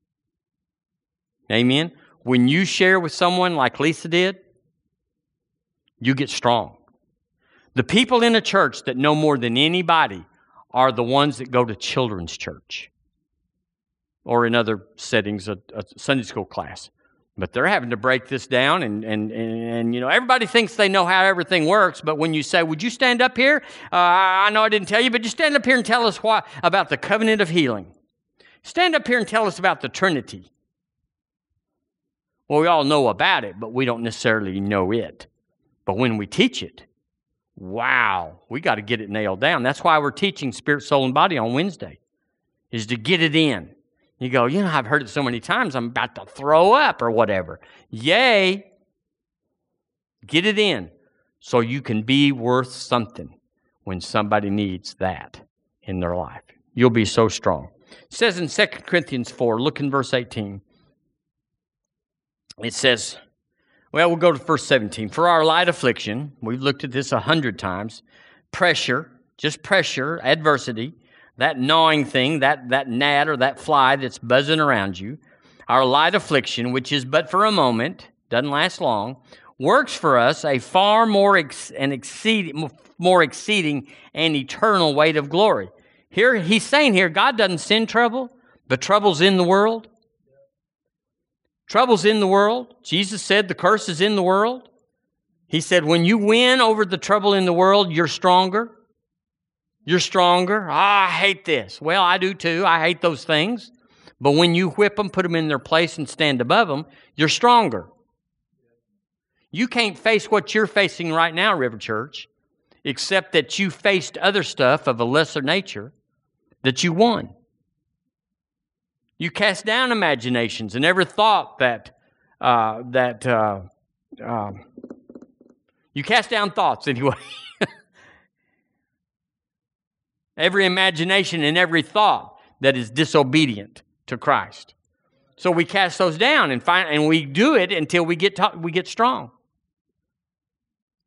Speaker 1: Amen. When you share with someone like Lisa did, you get strong. The people in a church that know more than anybody are the ones that go to children's church or in other settings, a, a Sunday school class. But they're having to break this down, and, and, and, and, you know, everybody thinks they know how everything works. But when you say, Would you stand up here? Uh, I know I didn't tell you, but just stand up here and tell us why, about the covenant of healing. Stand up here and tell us about the Trinity. Well, we all know about it, but we don't necessarily know it. But when we teach it, wow, we got to get it nailed down. That's why we're teaching spirit, soul, and body on Wednesday, is to get it in. You go, you know, I've heard it so many times, I'm about to throw up or whatever. Yay! Get it in so you can be worth something. when somebody needs that in their life. You'll be so strong. It says in 2 Corinthians 4, look in verse 18. It says, well, we'll go to verse 17. For our light affliction, we've looked at this a hundred times, pressure, just pressure, adversity, that gnawing thing, that, that gnat or that fly that's buzzing around you, our light affliction, which is but for a moment, doesn't last long, works for us a far more ex- an exceeding, more exceeding and eternal weight of glory. Here he's saying here, God doesn't send trouble, but trouble's in the world. Trouble's in the world. Jesus said the curse is in the world. He said, when you win over the trouble in the world, you're stronger. You're stronger. Ah, I hate this. Well, I do too. I hate those things. But when you whip them, put them in their place, and stand above them, you're stronger. You can't face what you're facing right now, River Church, except that you faced other stuff of a lesser nature that you won. You cast down imaginations and every thought that uh, that uh, um, you cast down thoughts anyway. *laughs* every imagination and every thought that is disobedient to Christ. So we cast those down and find, and we do it until we get we get strong.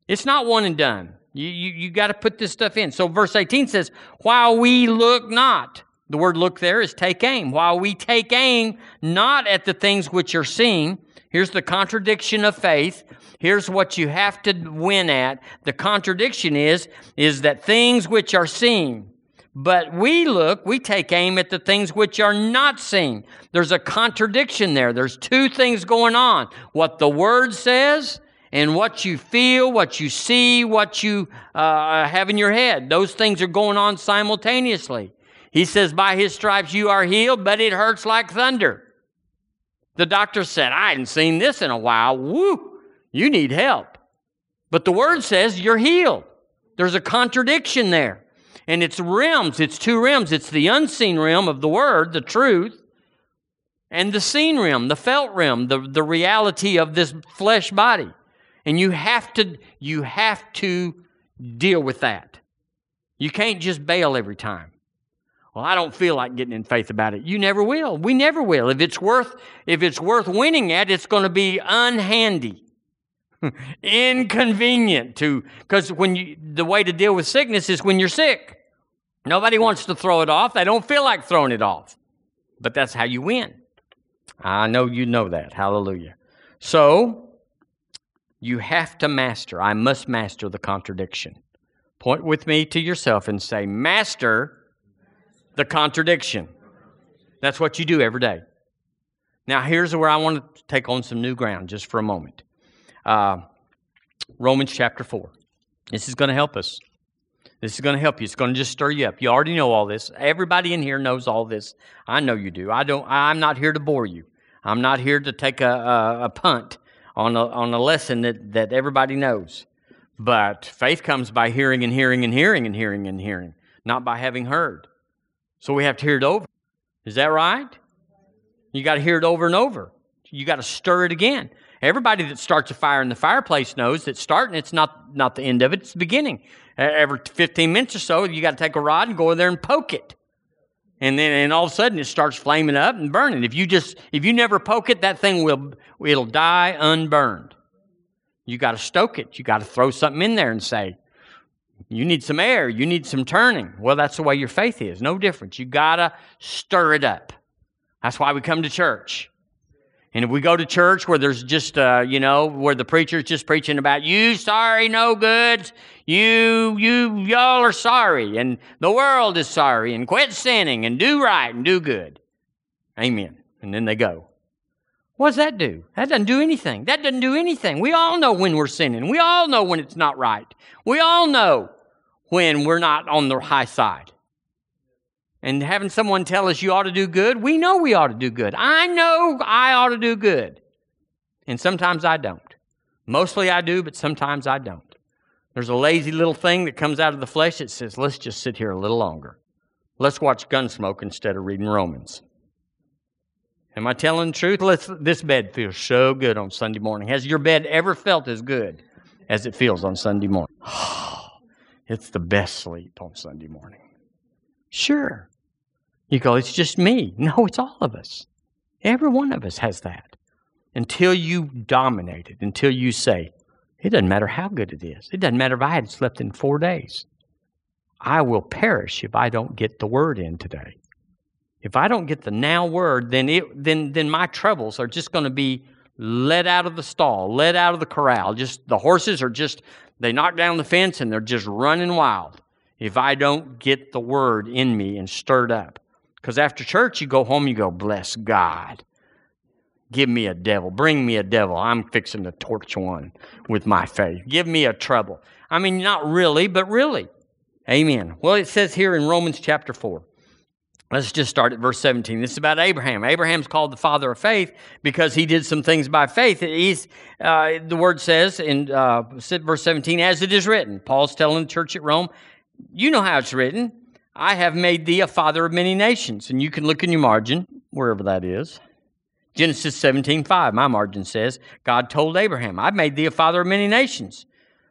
Speaker 1: It's not one and done. You, you, you got to put this stuff in. So verse 18 says, While we look not, the word look there is take aim. While we take aim not at the things which are seen, here's the contradiction of faith. Here's what you have to win at. The contradiction is, is that things which are seen, but we look, we take aim at the things which are not seen. There's a contradiction there. There's two things going on. What the word says and what you feel, what you see, what you uh, have in your head. Those things are going on simultaneously. He says, By his stripes you are healed, but it hurts like thunder. The doctor said, I hadn't seen this in a while. Woo, you need help. But the word says you're healed. There's a contradiction there. And it's realms, it's two realms. It's the unseen realm of the word, the truth, and the seen realm, the felt realm, the, the reality of this flesh body. And you have to you have to deal with that. You can't just bail every time. Well, I don't feel like getting in faith about it. You never will. We never will. If it's worth if it's worth winning at, it's going to be unhandy. *laughs* Inconvenient to cuz when you the way to deal with sickness is when you're sick. Nobody wants to throw it off. They don't feel like throwing it off. But that's how you win. I know you know that. Hallelujah. So, you have to master. I must master the contradiction. Point with me to yourself and say, Master the contradiction. That's what you do every day. Now, here's where I want to take on some new ground just for a moment. Uh, Romans chapter 4. This is going to help us. This is going to help you. It's going to just stir you up. You already know all this. Everybody in here knows all this. I know you do. I don't. I'm not here to bore you. I'm not here to take a, a, a punt on a, on a lesson that, that everybody knows. But faith comes by hearing and hearing and hearing and hearing and hearing, not by having heard. So we have to hear it over. Is that right? You got to hear it over and over. You got to stir it again. Everybody that starts a fire in the fireplace knows that starting it's not not the end of it; it's the beginning. Every 15 minutes or so, you got to take a rod and go in there and poke it, and then and all of a sudden it starts flaming up and burning. If you just if you never poke it, that thing will it'll die unburned. You got to stoke it. You got to throw something in there and say, you need some air. You need some turning. Well, that's the way your faith is. No difference. You got to stir it up. That's why we come to church. And if we go to church where there's just, uh, you know, where the preacher's just preaching about you sorry, no good, you, you, y'all are sorry, and the world is sorry, and quit sinning, and do right, and do good. Amen. And then they go. What does that do? That doesn't do anything. That doesn't do anything. We all know when we're sinning. We all know when it's not right. We all know when we're not on the high side. And having someone tell us you ought to do good, we know we ought to do good. I know I ought to do good. And sometimes I don't. Mostly I do, but sometimes I don't. There's a lazy little thing that comes out of the flesh that says, let's just sit here a little longer. Let's watch Gunsmoke instead of reading Romans. Am I telling the truth? Let's, this bed feels so good on Sunday morning. Has your bed ever felt as good as it feels on Sunday morning? *sighs* It's the best sleep on Sunday morning. Sure. You go, it's just me. *laughs* No, it's all of us. Every one of us has that. Until you dominate it, until you say, it doesn't matter how good it is. It doesn't matter if I had slept in four days. I will perish if I don't get the word in today. If I don't get the now word, then it then then my troubles are just going to be let out of the stall, let out of the corral. Just the horses are just they knock down the fence and they're just running wild. If I don't get the word in me and stirred up. Because after church you go home, you go, bless God. Give me a devil. Bring me a devil. I'm fixing to torch one with my faith. Give me a trouble. I mean, not really, but really. Amen. Well, it says here in Romans chapter 4. Let's just start at verse 17. This is about Abraham. Abraham's called the father of faith because he did some things by faith. He's, uh, the word says in uh, verse 17, as it is written. Paul's telling the church at Rome, you know how it's written. I have made thee a father of many nations. And you can look in your margin, wherever that is. Genesis 17, 5, my margin says, God told Abraham, I've made thee a father of many nations.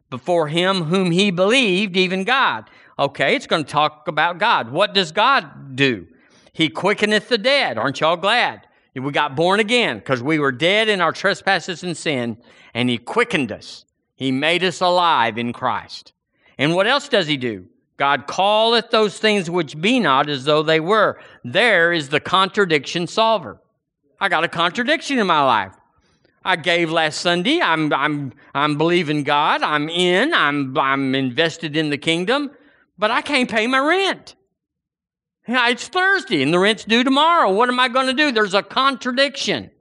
Speaker 1: Before him whom he believed, even God. Okay, it's going to talk about God. What does God do? He quickeneth the dead. Aren't y'all glad? We got born again because we were dead in our trespasses and sin, and He quickened us. He made us alive in Christ. And what else does He do? God calleth those things which be not as though they were. There is the contradiction solver. I got a contradiction in my life. I gave last Sunday. I'm, I'm, I'm believing God. I'm in. I'm, I'm invested in the kingdom, but I can't pay my rent. Yeah, it's Thursday and the rent's due tomorrow. What am I going to do? There's a contradiction.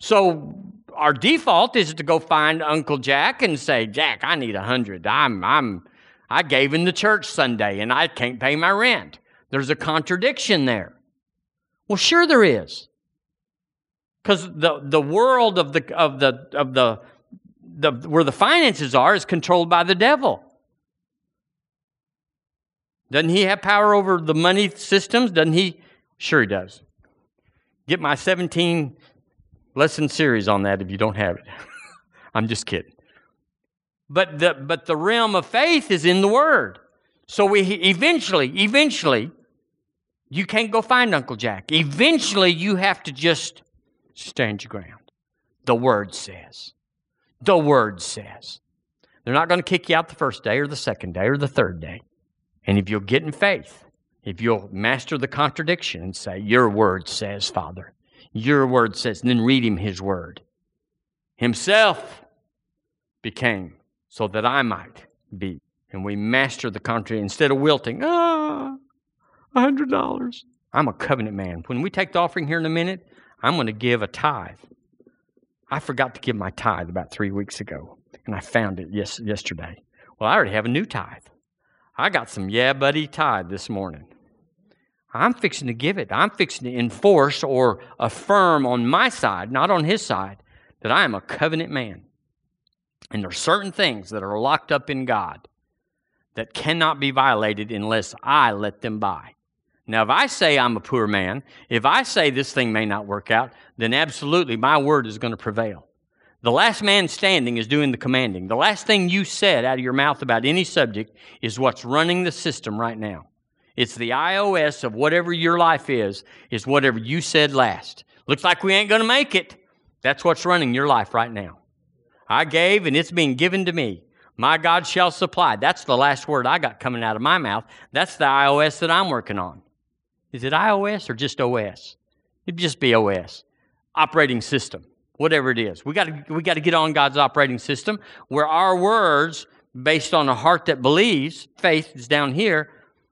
Speaker 1: So our default is to go find Uncle Jack and say, Jack, I need a hundred. I'm, I'm, I gave in the church Sunday and I can't pay my rent. There's a contradiction there. Well, sure there is. Because the, the world of the, of the, of the, the, where the finances are is controlled by the devil. Doesn't he have power over the money systems? Doesn't he? Sure, he does. Get my 17 lesson series on that if you don't have it. *laughs* I'm just kidding. But the, but the realm of faith is in the Word. So we eventually, eventually, you can't go find Uncle Jack. Eventually, you have to just stand your ground. The Word says. The Word says. They're not going to kick you out the first day or the second day or the third day. And if you'll get in faith, if you'll master the contradiction and say, Your word says, Father, your word says, and then read him his word. Himself became so that I might be. And we master the country instead of wilting, ah, a hundred dollars. I'm a covenant man. When we take the offering here in a minute, I'm going to give a tithe. I forgot to give my tithe about three weeks ago, and I found it yes, yesterday. Well, I already have a new tithe. I got some yeah buddy tithe this morning. I'm fixing to give it. I'm fixing to enforce or affirm on my side, not on his side, that I am a covenant man. And there are certain things that are locked up in God that cannot be violated unless I let them by. Now, if I say I'm a poor man, if I say this thing may not work out, then absolutely my word is going to prevail. The last man standing is doing the commanding. The last thing you said out of your mouth about any subject is what's running the system right now. It's the iOS of whatever your life is, is whatever you said last. Looks like we ain't going to make it. That's what's running your life right now. I gave and it's being given to me. My God shall supply. That's the last word I got coming out of my mouth. That's the iOS that I'm working on. Is it iOS or just OS? It'd just be OS. Operating system whatever it is. We got to we got to get on God's operating system where our words based on a heart that believes, faith is down here,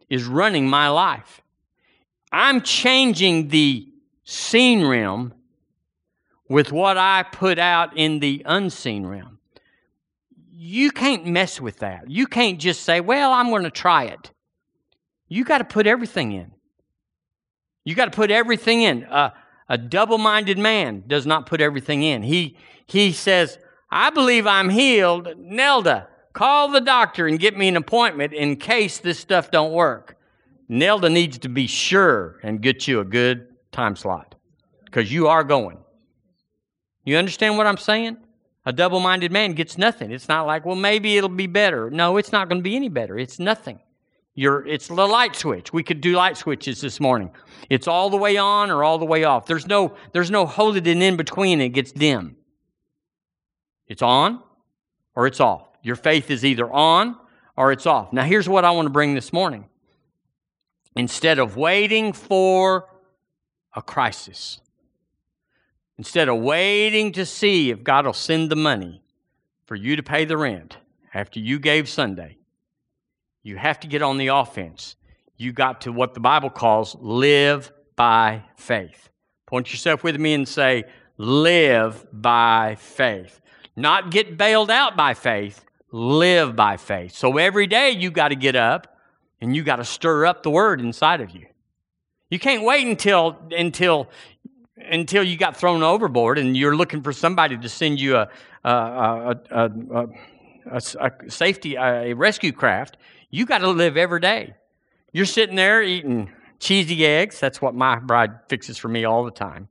Speaker 1: is running my life. I'm changing the seen realm with what I put out in the unseen realm. You can't mess with that. You can't just say, well, I'm going to try it. You got to put everything in. You got to put everything in. Uh, a double minded man does not put everything in. He, he says, I believe I'm healed. Nelda, call the doctor and get me an appointment in case this stuff don't work. Nelda needs to be sure and get you a good time slot because you are going. You understand what I'm saying? A double minded man gets nothing. It's not like, well, maybe it'll be better. No, it's not going to be any better. It's nothing. You're, it's the light switch. We could do light switches this morning. It's all the way on or all the way off. There's no, there's no holding it in between. It gets dim. It's on or it's off. Your faith is either on or it's off. Now, here's what I want to bring this morning. Instead of waiting for a crisis, Instead of waiting to see if God will send the money for you to pay the rent after you gave Sunday, you have to get on the offense. You got to what the Bible calls live by faith. Point yourself with me and say, live by faith. Not get bailed out by faith, live by faith. So every day you got to get up and you got to stir up the word inside of you. You can't wait until until until you got thrown overboard and you're looking for somebody to send you a, a, a, a, safety, a rescue craft. You got to live every day. You're sitting there eating cheesy eggs. That's what my bride fixes for me all the time.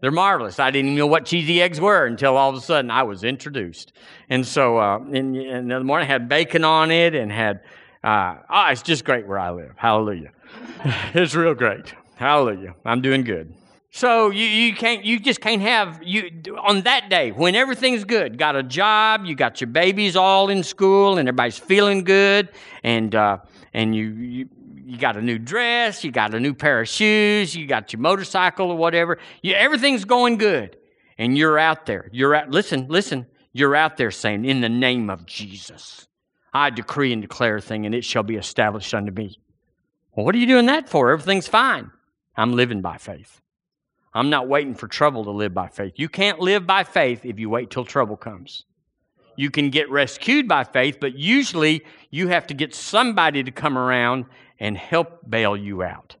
Speaker 1: They're marvelous. I didn't even know what cheesy eggs were until all of a sudden I was introduced. And so, uh, the morning, I had bacon on it and had, uh, oh, it's just great where I live. Hallelujah. *laughs* it's real great. Hallelujah. I'm doing good. So you, you can't you just can't have you on that day when everything's good, got a job, you got your babies all in school, and everybody's feeling good, and uh, and you, you you got a new dress, you got a new pair of shoes, you got your motorcycle or whatever. You, everything's going good, and you're out there. You're out. Listen, listen. You're out there saying, "In the name of Jesus, I decree and declare a thing, and it shall be established unto me." Well, what are you doing that for? Everything's fine. I'm living by faith. I'm not waiting for trouble to live by faith. You can't live by faith if you wait till trouble comes. You can get rescued by faith, but usually you have to get somebody to come around and help bail you out.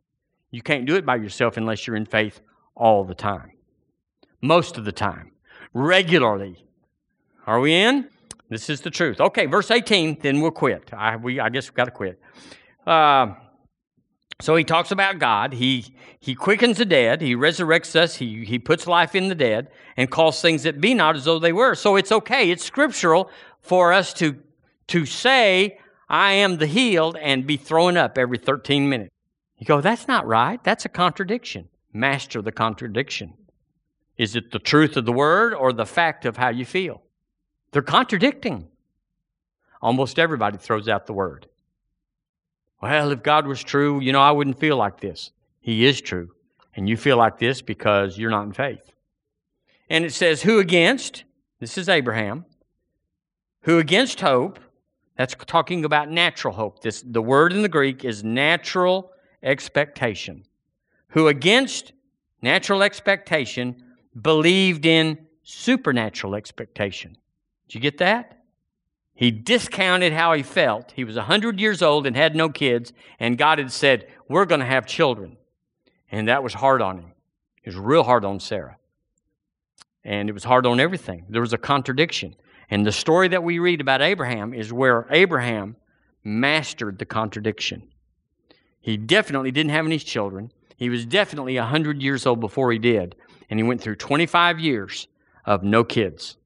Speaker 1: You can't do it by yourself unless you're in faith all the time, most of the time, regularly. Are we in? This is the truth. Okay, verse 18, then we'll quit. I, we, I guess we've got to quit. Uh, so he talks about God. He, he quickens the dead. He resurrects us. He, he puts life in the dead and calls things that be not as though they were. So it's okay. It's scriptural for us to, to say, I am the healed and be thrown up every 13 minutes. You go, that's not right. That's a contradiction. Master the contradiction. Is it the truth of the word or the fact of how you feel? They're contradicting. Almost everybody throws out the word. Well, if God was true, you know, I wouldn't feel like this. He is true. And you feel like this because you're not in faith. And it says, Who against? This is Abraham. Who against hope? That's talking about natural hope. This, the word in the Greek is natural expectation. Who against natural expectation believed in supernatural expectation. Did you get that? He discounted how he felt. He was 100 years old and had no kids, and God had said, We're going to have children. And that was hard on him. It was real hard on Sarah. And it was hard on everything. There was a contradiction. And the story that we read about Abraham is where Abraham mastered the contradiction. He definitely didn't have any children. He was definitely 100 years old before he did. And he went through 25 years of no kids.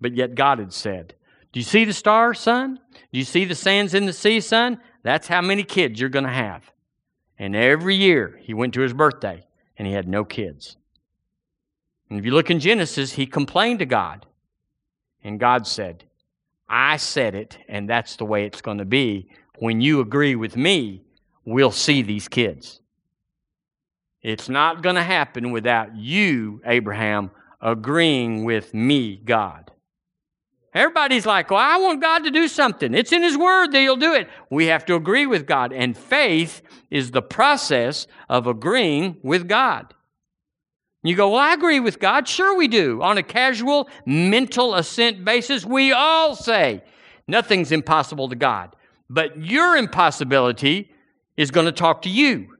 Speaker 1: But yet God had said, do you see the stars, son? Do you see the sands in the sea, son? That's how many kids you're going to have. And every year he went to his birthday and he had no kids. And if you look in Genesis, he complained to God. And God said, I said it, and that's the way it's going to be. When you agree with me, we'll see these kids. It's not going to happen without you, Abraham, agreeing with me, God. Everybody's like, well, I want God to do something. It's in His Word that He'll do it. We have to agree with God. And faith is the process of agreeing with God. You go, well, I agree with God. Sure, we do. On a casual mental assent basis, we all say nothing's impossible to God. But your impossibility is going to talk to you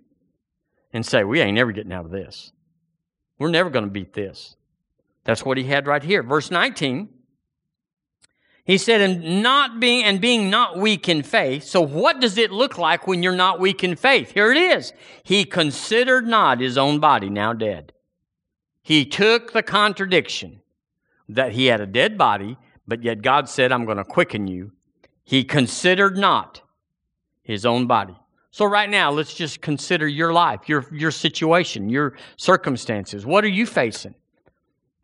Speaker 1: and say, we ain't never getting out of this. We're never going to beat this. That's what he had right here. Verse 19 he said, and not being and being not weak in faith. So what does it look like when you're not weak in faith? Here it is. He considered not his own body now dead. He took the contradiction. that he had a dead body, but yet God said, I'm going to quicken you. He considered not his own body. So, right now, let's just consider your life, your, your situation, your circumstances. What are you facing?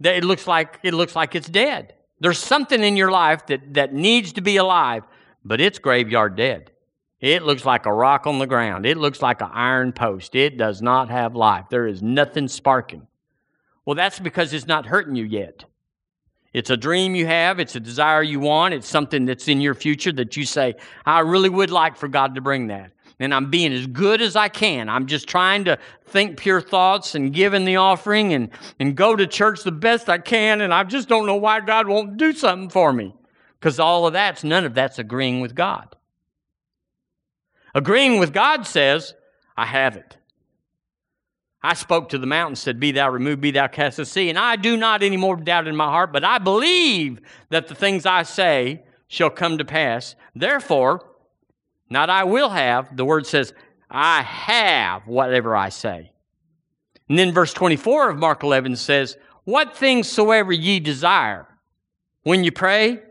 Speaker 1: That it looks like it looks like it's dead. There's something in your life that, that needs to be alive, but it's graveyard dead. It looks like a rock on the ground. It looks like an iron post. It does not have life. There is nothing sparking. Well, that's because it's not hurting you yet. It's a dream you have, it's a desire you want, it's something that's in your future that you say, I really would like for God to bring that. And I'm being as good as I can. I'm just trying to think pure thoughts and give in the offering and, and go to church the best I can. And I just don't know why God won't do something for me. Because all of that's, none of that's agreeing with God. Agreeing with God says, I have it. I spoke to the mountain, said, Be thou removed, be thou cast to sea. And I do not any more doubt in my heart, but I believe that the things I say shall come to pass. Therefore, not I will have, the word says, I have whatever I say. And then verse 24 of Mark 11 says, What things soever ye desire, when you pray,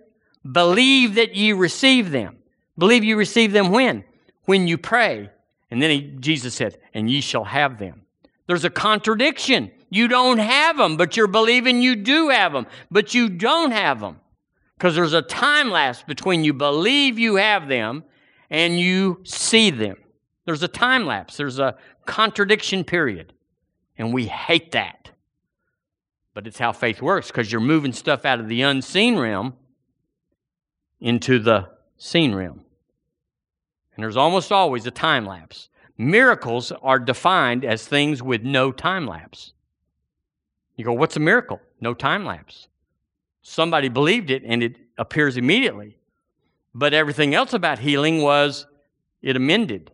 Speaker 1: believe that ye receive them. Believe you receive them when? When you pray. And then he, Jesus said, And ye shall have them. There's a contradiction. You don't have them, but you're believing you do have them, but you don't have them. Because there's a time lapse between you believe you have them and you see them. There's a time lapse, there's a contradiction period. And we hate that. But it's how faith works because you're moving stuff out of the unseen realm into the seen realm. And there's almost always a time lapse. Miracles are defined as things with no time lapse. You go, what's a miracle? No time lapse. Somebody believed it and it appears immediately. But everything else about healing was it amended.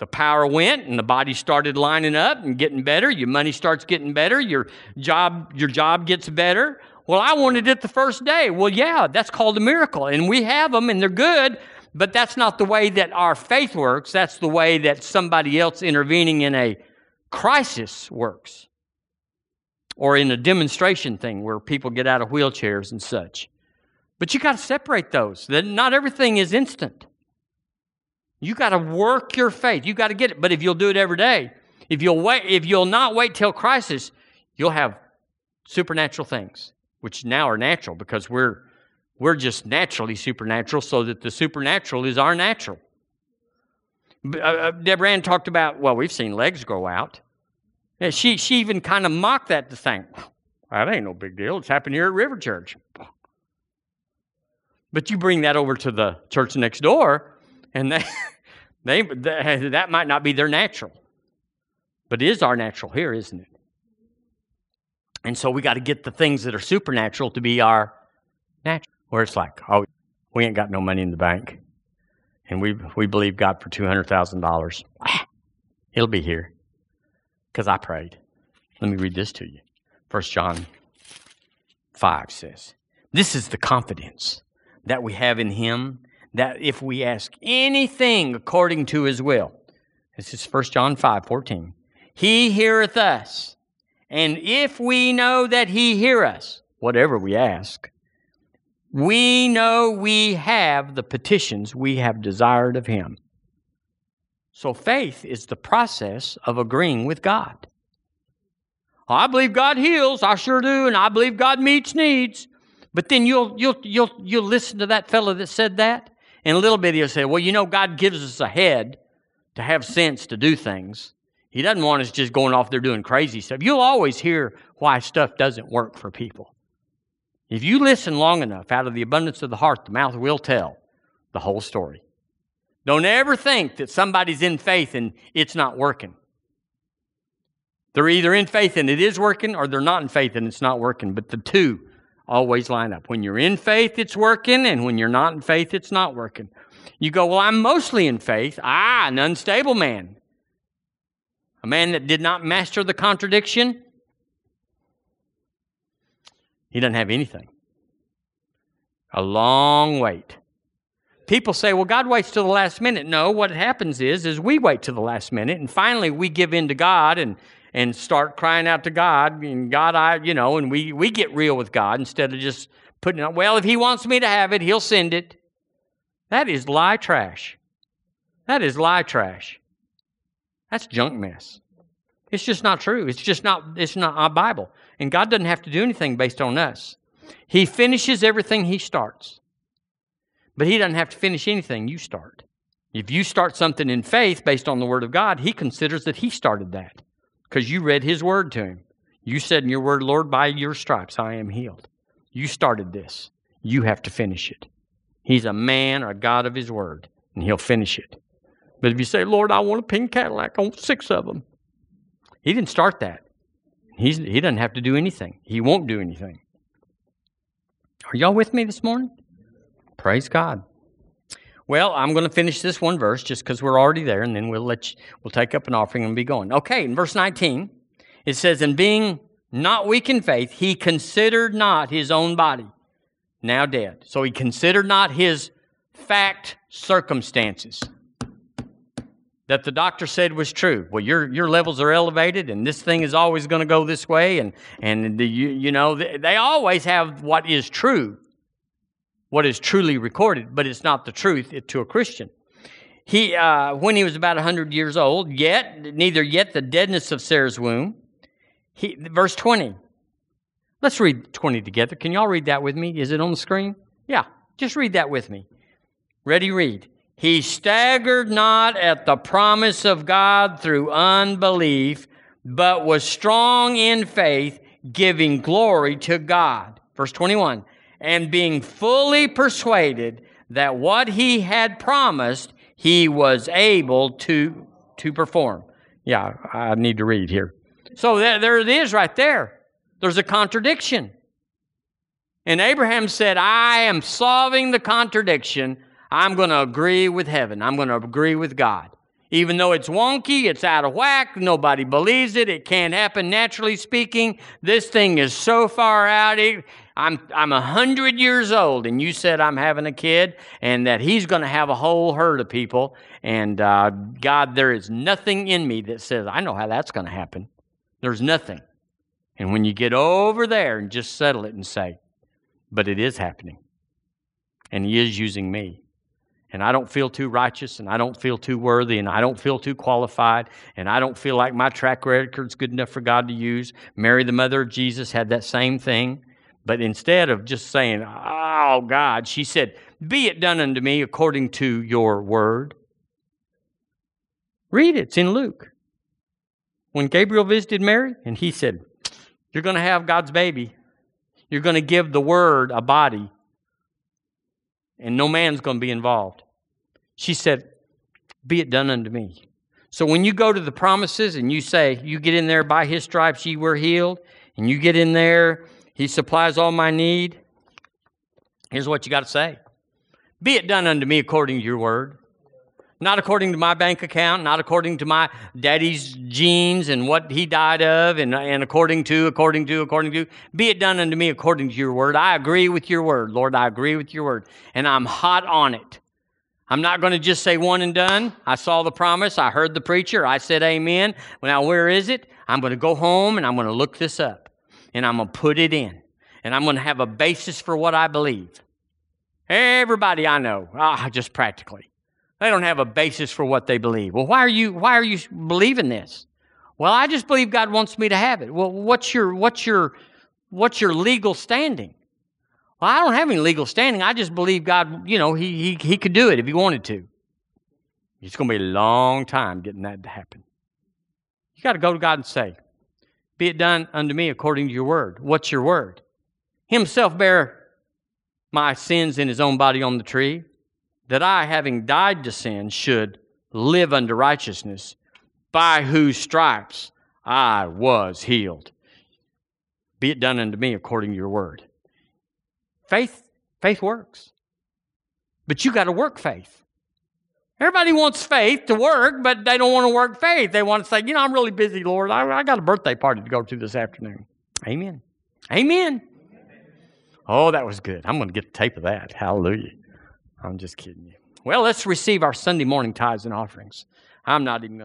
Speaker 1: The power went and the body started lining up and getting better. Your money starts getting better. Your job, your job gets better. Well, I wanted it the first day. Well, yeah, that's called a miracle. And we have them and they're good, but that's not the way that our faith works. That's the way that somebody else intervening in a crisis works. Or in a demonstration thing where people get out of wheelchairs and such. But you got to separate those. That not everything is instant. You got to work your faith. You got to get it. But if you'll do it every day, if you'll wait, if you'll not wait till crisis, you'll have supernatural things, which now are natural because we're we're just naturally supernatural, so that the supernatural is our natural. Uh, uh, Deborah Ann talked about, well, we've seen legs grow out. And she, she even kind of mocked that to think, that ain't no big deal. It's happened here at River Church. But you bring that over to the church next door, and they, *laughs* they, they that might not be their natural. But it is our natural here, isn't it? And so we got to get the things that are supernatural to be our natural where it's like, oh, we ain't got no money in the bank, and we we believe God for two hundred thousand dollars. It'll be here because I prayed. Let me read this to you. First John five says, "This is the confidence that we have in Him, that if we ask anything according to His will." This is First John five fourteen. He heareth us, and if we know that He hear us, whatever we ask we know we have the petitions we have desired of Him. So faith is the process of agreeing with God. I believe God heals, I sure do, and I believe God meets needs. But then you'll you'll you'll you'll listen to that fellow that said that, and a little bit he'll say, Well, you know, God gives us a head to have sense to do things. He doesn't want us just going off there doing crazy stuff. You'll always hear why stuff doesn't work for people. If you listen long enough, out of the abundance of the heart, the mouth will tell the whole story. Don't ever think that somebody's in faith and it's not working. They're either in faith and it is working, or they're not in faith and it's not working. But the two always line up. When you're in faith, it's working, and when you're not in faith, it's not working. You go, Well, I'm mostly in faith. Ah, an unstable man. A man that did not master the contradiction he doesn't have anything. A long wait. People say, well, God waits till the last minute. No, what happens is, is we wait till the last minute, and finally we give in to God, and, and start crying out to God and God, I, you know, and we, we get real with God instead of just putting it, well, if He wants me to have it, He'll send it. That is lie trash. That is lie trash. That's junk mess. It's just not true. It's just not, it's not our Bible. And God doesn't have to do anything based on us. He finishes everything He starts. But He doesn't have to finish anything you start. If you start something in faith based on the Word of God, He considers that He started that because you read His Word to Him. You said in your Word, Lord, by your stripes I am healed. You started this. You have to finish it. He's a man or a God of His Word, and He'll finish it. But if you say, Lord, I want a pink Cadillac, I want six of them, He didn't start that. He's, he doesn't have to do anything. He won't do anything. Are y'all with me this morning? Praise God. Well, I'm going to finish this one verse just because we're already there, and then we'll let you, we'll take up an offering and be going. Okay, in verse 19, it says, "And being not weak in faith, he considered not his own body now dead." So he considered not his fact circumstances that the doctor said was true. Well, your your levels are elevated, and this thing is always going to go this way, and and the, you you know they, they always have what is true what is truly recorded, but it's not the truth to a Christian. He, uh, when he was about 100 years old, yet, neither yet the deadness of Sarah's womb. He, verse 20. Let's read 20 together. Can y'all read that with me? Is it on the screen? Yeah, just read that with me. Ready, read. He staggered not at the promise of God through unbelief, but was strong in faith, giving glory to God. Verse 21 and being fully persuaded that what he had promised he was able to to perform. Yeah, I need to read here. So there, there it is right there. There's a contradiction. And Abraham said, I am solving the contradiction. I'm going to agree with heaven. I'm going to agree with God. Even though it's wonky, it's out of whack, nobody believes it, it can't happen naturally speaking. This thing is so far out. I'm I'm a hundred years old, and you said I'm having a kid, and that he's going to have a whole herd of people. And uh, God, there is nothing in me that says I know how that's going to happen. There's nothing. And when you get over there and just settle it and say, but it is happening, and He is using me and I don't feel too righteous, and I don't feel too worthy, and I don't feel too qualified, and I don't feel like my track record's good enough for God to use. Mary, the mother of Jesus, had that same thing. But instead of just saying, Oh God, she said, Be it done unto me according to your word. Read it, it's in Luke. When Gabriel visited Mary, and he said, You're going to have God's baby. You're going to give the word a body, and no man's going to be involved. She said, Be it done unto me. So when you go to the promises and you say, You get in there by his stripes, ye were healed, and you get in there he supplies all my need. Here's what you got to say Be it done unto me according to your word. Not according to my bank account, not according to my daddy's genes and what he died of, and, and according to, according to, according to. Be it done unto me according to your word. I agree with your word, Lord. I agree with your word. And I'm hot on it. I'm not going to just say one and done. I saw the promise. I heard the preacher. I said amen. Now, where is it? I'm going to go home and I'm going to look this up and I'm going to put it in. And I'm going to have a basis for what I believe. Everybody I know, ah, just practically, they don't have a basis for what they believe. Well, why are you why are you believing this? Well, I just believe God wants me to have it. Well, what's your what's your what's your legal standing? Well, I don't have any legal standing. I just believe God, you know, he he he could do it if he wanted to. It's going to be a long time getting that to happen. You got to go to God and say, be it done unto me according to your word. What's your word? Himself bear my sins in his own body on the tree, that I, having died to sin, should live unto righteousness, by whose stripes I was healed. Be it done unto me according to your word. Faith, faith works. But you got to work faith. Everybody wants faith to work, but they don't want to work faith. They want to say, you know, I'm really busy, Lord. I, I got a birthday party to go to this afternoon. Amen. Amen. Oh, that was good. I'm going to get the tape of that. Hallelujah. I'm just kidding you. Well, let's receive our Sunday morning tithes and offerings. I'm not even